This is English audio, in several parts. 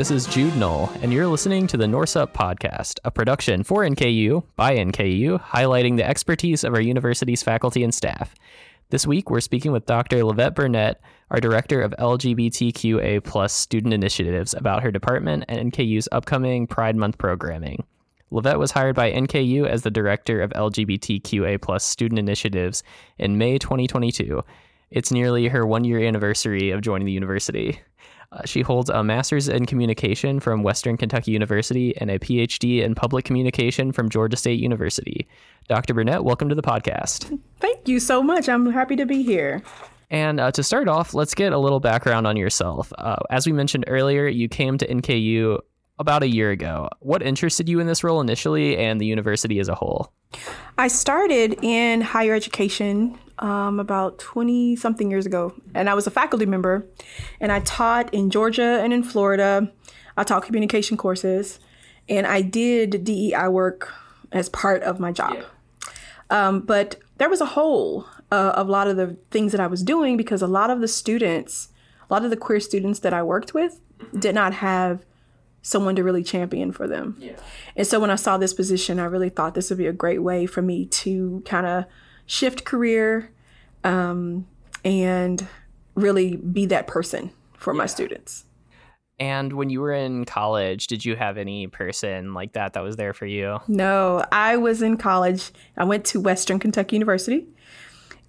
This is Jude Noel, and you're listening to the Norse Up Podcast, a production for NKU by NKU, highlighting the expertise of our university's faculty and staff. This week, we're speaking with Dr. LaVette Burnette, our director of LGBTQA plus student initiatives, about her department and NKU's upcoming Pride Month programming. LaVette was hired by NKU as the director of LGBTQA plus student initiatives in May 2022. It's nearly her one year anniversary of joining the university. Uh, she holds a master's in communication from Western Kentucky University and a PhD in public communication from Georgia State University. Dr. Burnette, welcome to the podcast. Thank you so much. I'm happy to be here. And uh, to start off, let's get a little background on yourself. Uh, as we mentioned earlier, you came to NKU about a year ago. What interested you in this role initially and the university as a whole? I started in higher education um, about 20 something years ago, and I was a faculty member, and I taught in Georgia and in Florida. I taught communication courses, and I did DEI work as part of my job. Yeah. Um, but there was a hole uh, of a lot of the things that I was doing because a lot of the students, a lot of the queer students that I worked with, did not have someone to really champion for them. Yeah. And so when I saw this position, I really thought this would be a great way for me to kind of shift career um, and really be that person for yeah. my students. And when you were in college, did you have any person like that that was there for you? No, I was in college. I went to Western Kentucky University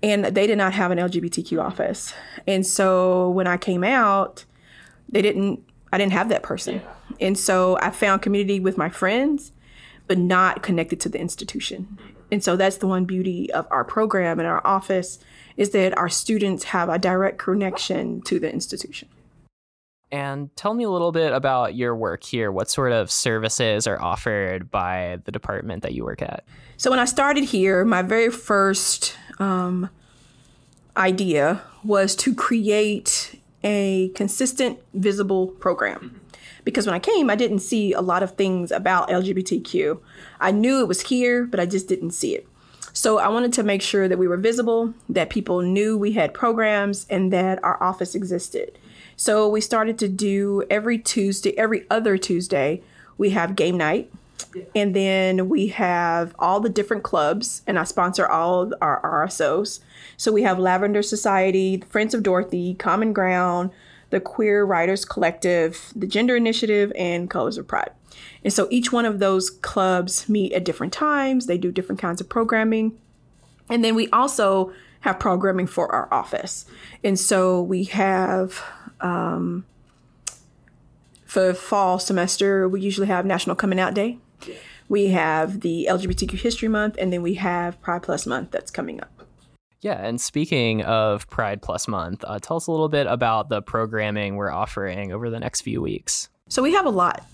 and they did not have an LGBTQ office. And so when I came out, they didn't I didn't have that person. Yeah. And so I found community with my friends, but not connected to the institution. And so that's the one beauty of our program and our office is that our students have a direct connection to the institution. And tell me a little bit about your work here. What sort of services are offered by the department that you work at? So, when I started here, my very first um, idea was to create a consistent, visible program. Because when I came, I didn't see a lot of things about LGBTQ. I knew it was here, but I just didn't see it. So I wanted to make sure that we were visible, that people knew we had programs, and that our office existed. So we started to do every Tuesday, every other Tuesday, we have game night. And then we have all the different clubs, and I sponsor all our RSOs. So we have Lavender Society, Friends of Dorothy, Common Ground, the Queer Writers Collective, the Gender Initiative, and Colors of Pride. And so each one of those clubs meet at different times, they do different kinds of programming. And then we also have programming for our office. And so we have, um, for fall semester, we usually have National Coming Out Day. We have the LGBTQ History Month, and then we have Pride Plus Month that's coming up. Yeah, and speaking of Pride Plus Month, uh, tell us a little bit about the programming we're offering over the next few weeks. So we have a lot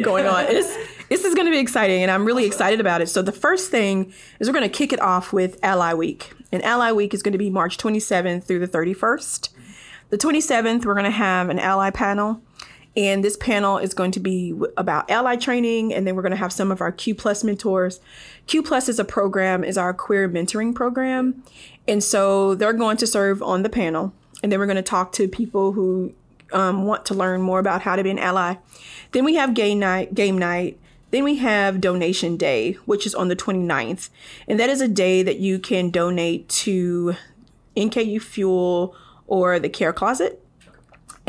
going on. It's, this is going to be exciting, and I'm really excited about it. So the first thing is we're going to kick it off with Ally Week, and Ally Week is going to be March 27th through the 31st. The 27th, we're going to have an ally panel and this panel is going to be about ally training, and then we're going to have some of our Q Plus mentors. Q Plus is a program, is our queer mentoring program. And so they're going to serve on the panel. And then we're going to talk to people who um, want to learn more about how to be an ally. Then we have game night, game night. Then we have donation day, which is on the 29th. And that is a day that you can donate to NKU Fuel or the Care Closet.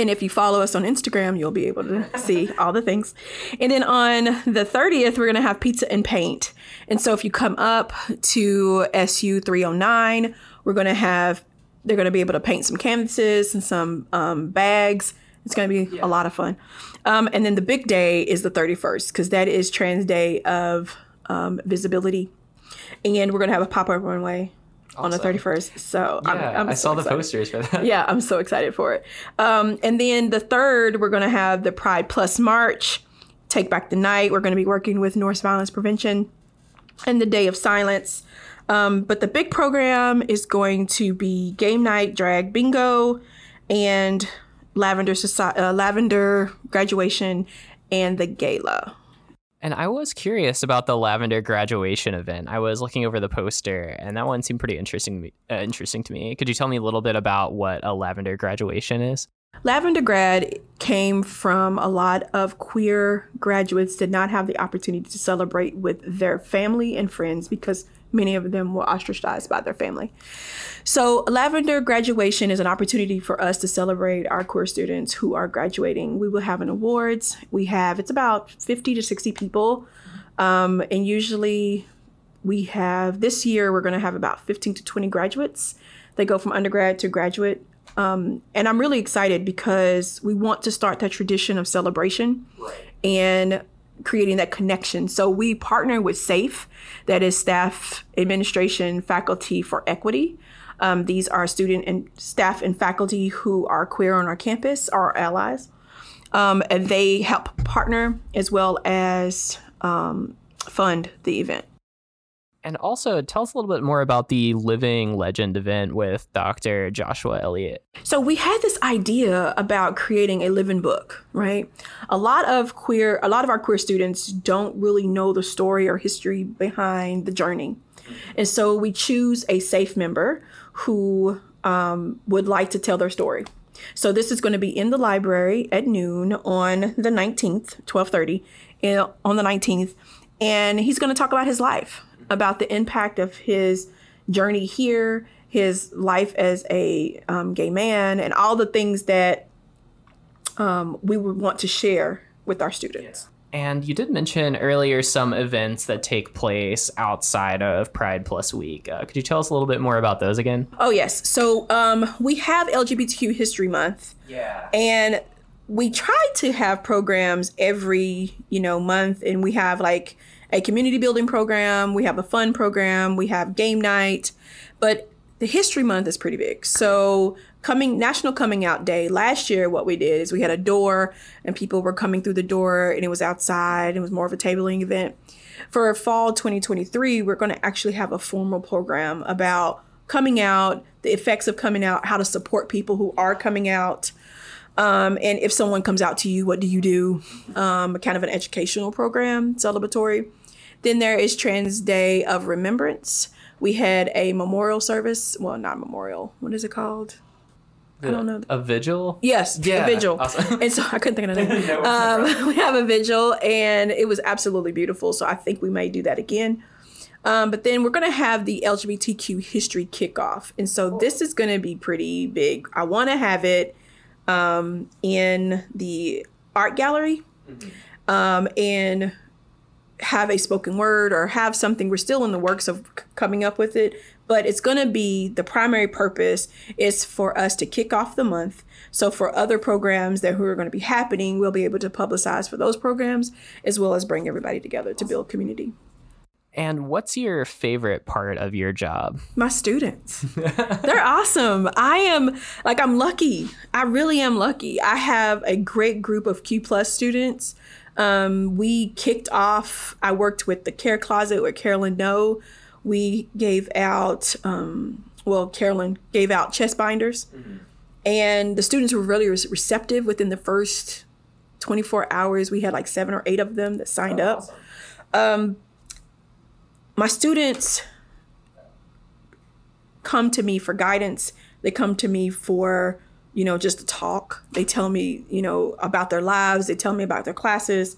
And if you follow us on Instagram, you'll be able to see all the things. And then on the 30th, we're going to have pizza and paint. And so if you come up to SU 309, we're going to have, they're going to be able to paint some canvases and some um, bags. It's going to be yeah. a lot of fun. Um, and then the big day is the 31st, because that is Trans Day of um, Visibility. And we're going to have a pop up runway Awesome. on the 31st. So yeah, I'm, I'm i so saw excited. the posters for that. Yeah, I'm so excited for it. Um, and then the third, we're going to have the Pride Plus March, Take Back the Night. We're going to be working with Norse Violence Prevention and the Day of Silence. Um, but the big program is going to be game night, drag bingo, and lavender society, uh, lavender graduation, and the gala. And I was curious about the lavender graduation event. I was looking over the poster, and that one seemed pretty interesting. Uh, interesting to me. Could you tell me a little bit about what a lavender graduation is? Lavender Grad came from a lot of queer graduates did not have the opportunity to celebrate with their family and friends because many of them were ostracized by their family. So, Lavender graduation is an opportunity for us to celebrate our queer students who are graduating. We will have an awards. We have, it's about 50 to 60 people. Um, and usually we have, this year, we're going to have about 15 to 20 graduates. They go from undergrad to graduate. Um, and I'm really excited because we want to start that tradition of celebration right. and creating that connection. So we partner with SAFE, that is Staff Administration Faculty for Equity. Um, these are student and staff and faculty who are queer on our campus, our allies. Um, and they help partner as well as um, fund the event. And also, tell us a little bit more about the Living Legend event with Dr. Joshua Elliott. So, we had this idea about creating a living book, right? A lot of queer, a lot of our queer students don't really know the story or history behind the journey. And so, we choose a safe member who um, would like to tell their story. So, this is going to be in the library at noon on the 19th, 1230, on the 19th. And he's going to talk about his life about the impact of his journey here, his life as a um, gay man, and all the things that um, we would want to share with our students. And you did mention earlier some events that take place outside of Pride Plus Week. Uh, could you tell us a little bit more about those again? Oh, yes. So um, we have LGBTQ History Month. Yeah. And we try to have programs every, you know, month. And we have like a community building program, we have a fun program, we have game night, but the history month is pretty big. So coming National Coming Out Day last year, what we did is we had a door and people were coming through the door and it was outside. It was more of a tabling event. For fall 2023, we're going to actually have a formal program about coming out, the effects of coming out, how to support people who are coming out. Um, and if someone comes out to you, what do you do? Um, kind of an educational program, celebratory. Then there is Trans Day of Remembrance. We had a memorial service. Well, not memorial. What is it called? I don't know. A vigil? Yes, yeah. a vigil. Awesome. and so I couldn't think of name. um, we have a vigil, and it was absolutely beautiful. So I think we may do that again. Um, but then we're going to have the LGBTQ history kickoff. And so this is going to be pretty big. I want to have it um, in the art gallery. Mm-hmm. Um, and have a spoken word or have something. We're still in the works of c- coming up with it, but it's going to be the primary purpose is for us to kick off the month. So for other programs that who are going to be happening, we'll be able to publicize for those programs as well as bring everybody together to build community. And what's your favorite part of your job? My students. They're awesome. I am like I'm lucky. I really am lucky. I have a great group of Q plus students um, we kicked off, I worked with the Care Closet with Carolyn No. We gave out, um, well, Carolyn gave out chest binders. Mm-hmm. And the students were really receptive within the first 24 hours. We had like seven or eight of them that signed oh, up. Awesome. Um, my students come to me for guidance. They come to me for you know, just to talk. They tell me, you know, about their lives. They tell me about their classes.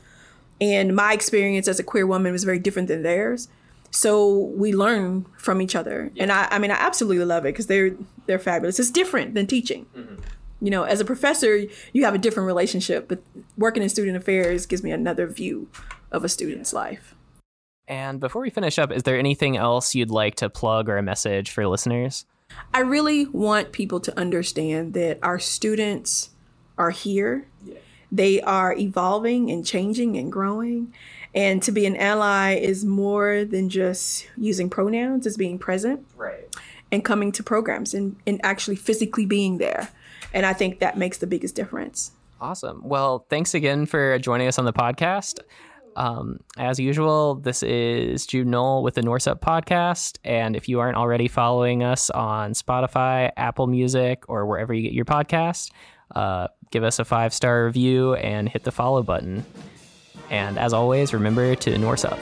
And my experience as a queer woman was very different than theirs. So we learn from each other. Yeah. And I, I mean, I absolutely love it because they're, they're fabulous. It's different than teaching. Mm-hmm. You know, as a professor, you have a different relationship, but working in student affairs gives me another view of a student's life. And before we finish up, is there anything else you'd like to plug or a message for listeners? I really want people to understand that our students are here. Yeah. They are evolving and changing and growing. And to be an ally is more than just using pronouns, it's being present. Right. And coming to programs and, and actually physically being there. And I think that makes the biggest difference. Awesome. Well, thanks again for joining us on the podcast. Um, as usual, this is Jude Noel with the Norse Up podcast. And if you aren't already following us on Spotify, Apple Music, or wherever you get your podcast, uh, give us a five star review and hit the follow button. And as always, remember to Norse Up.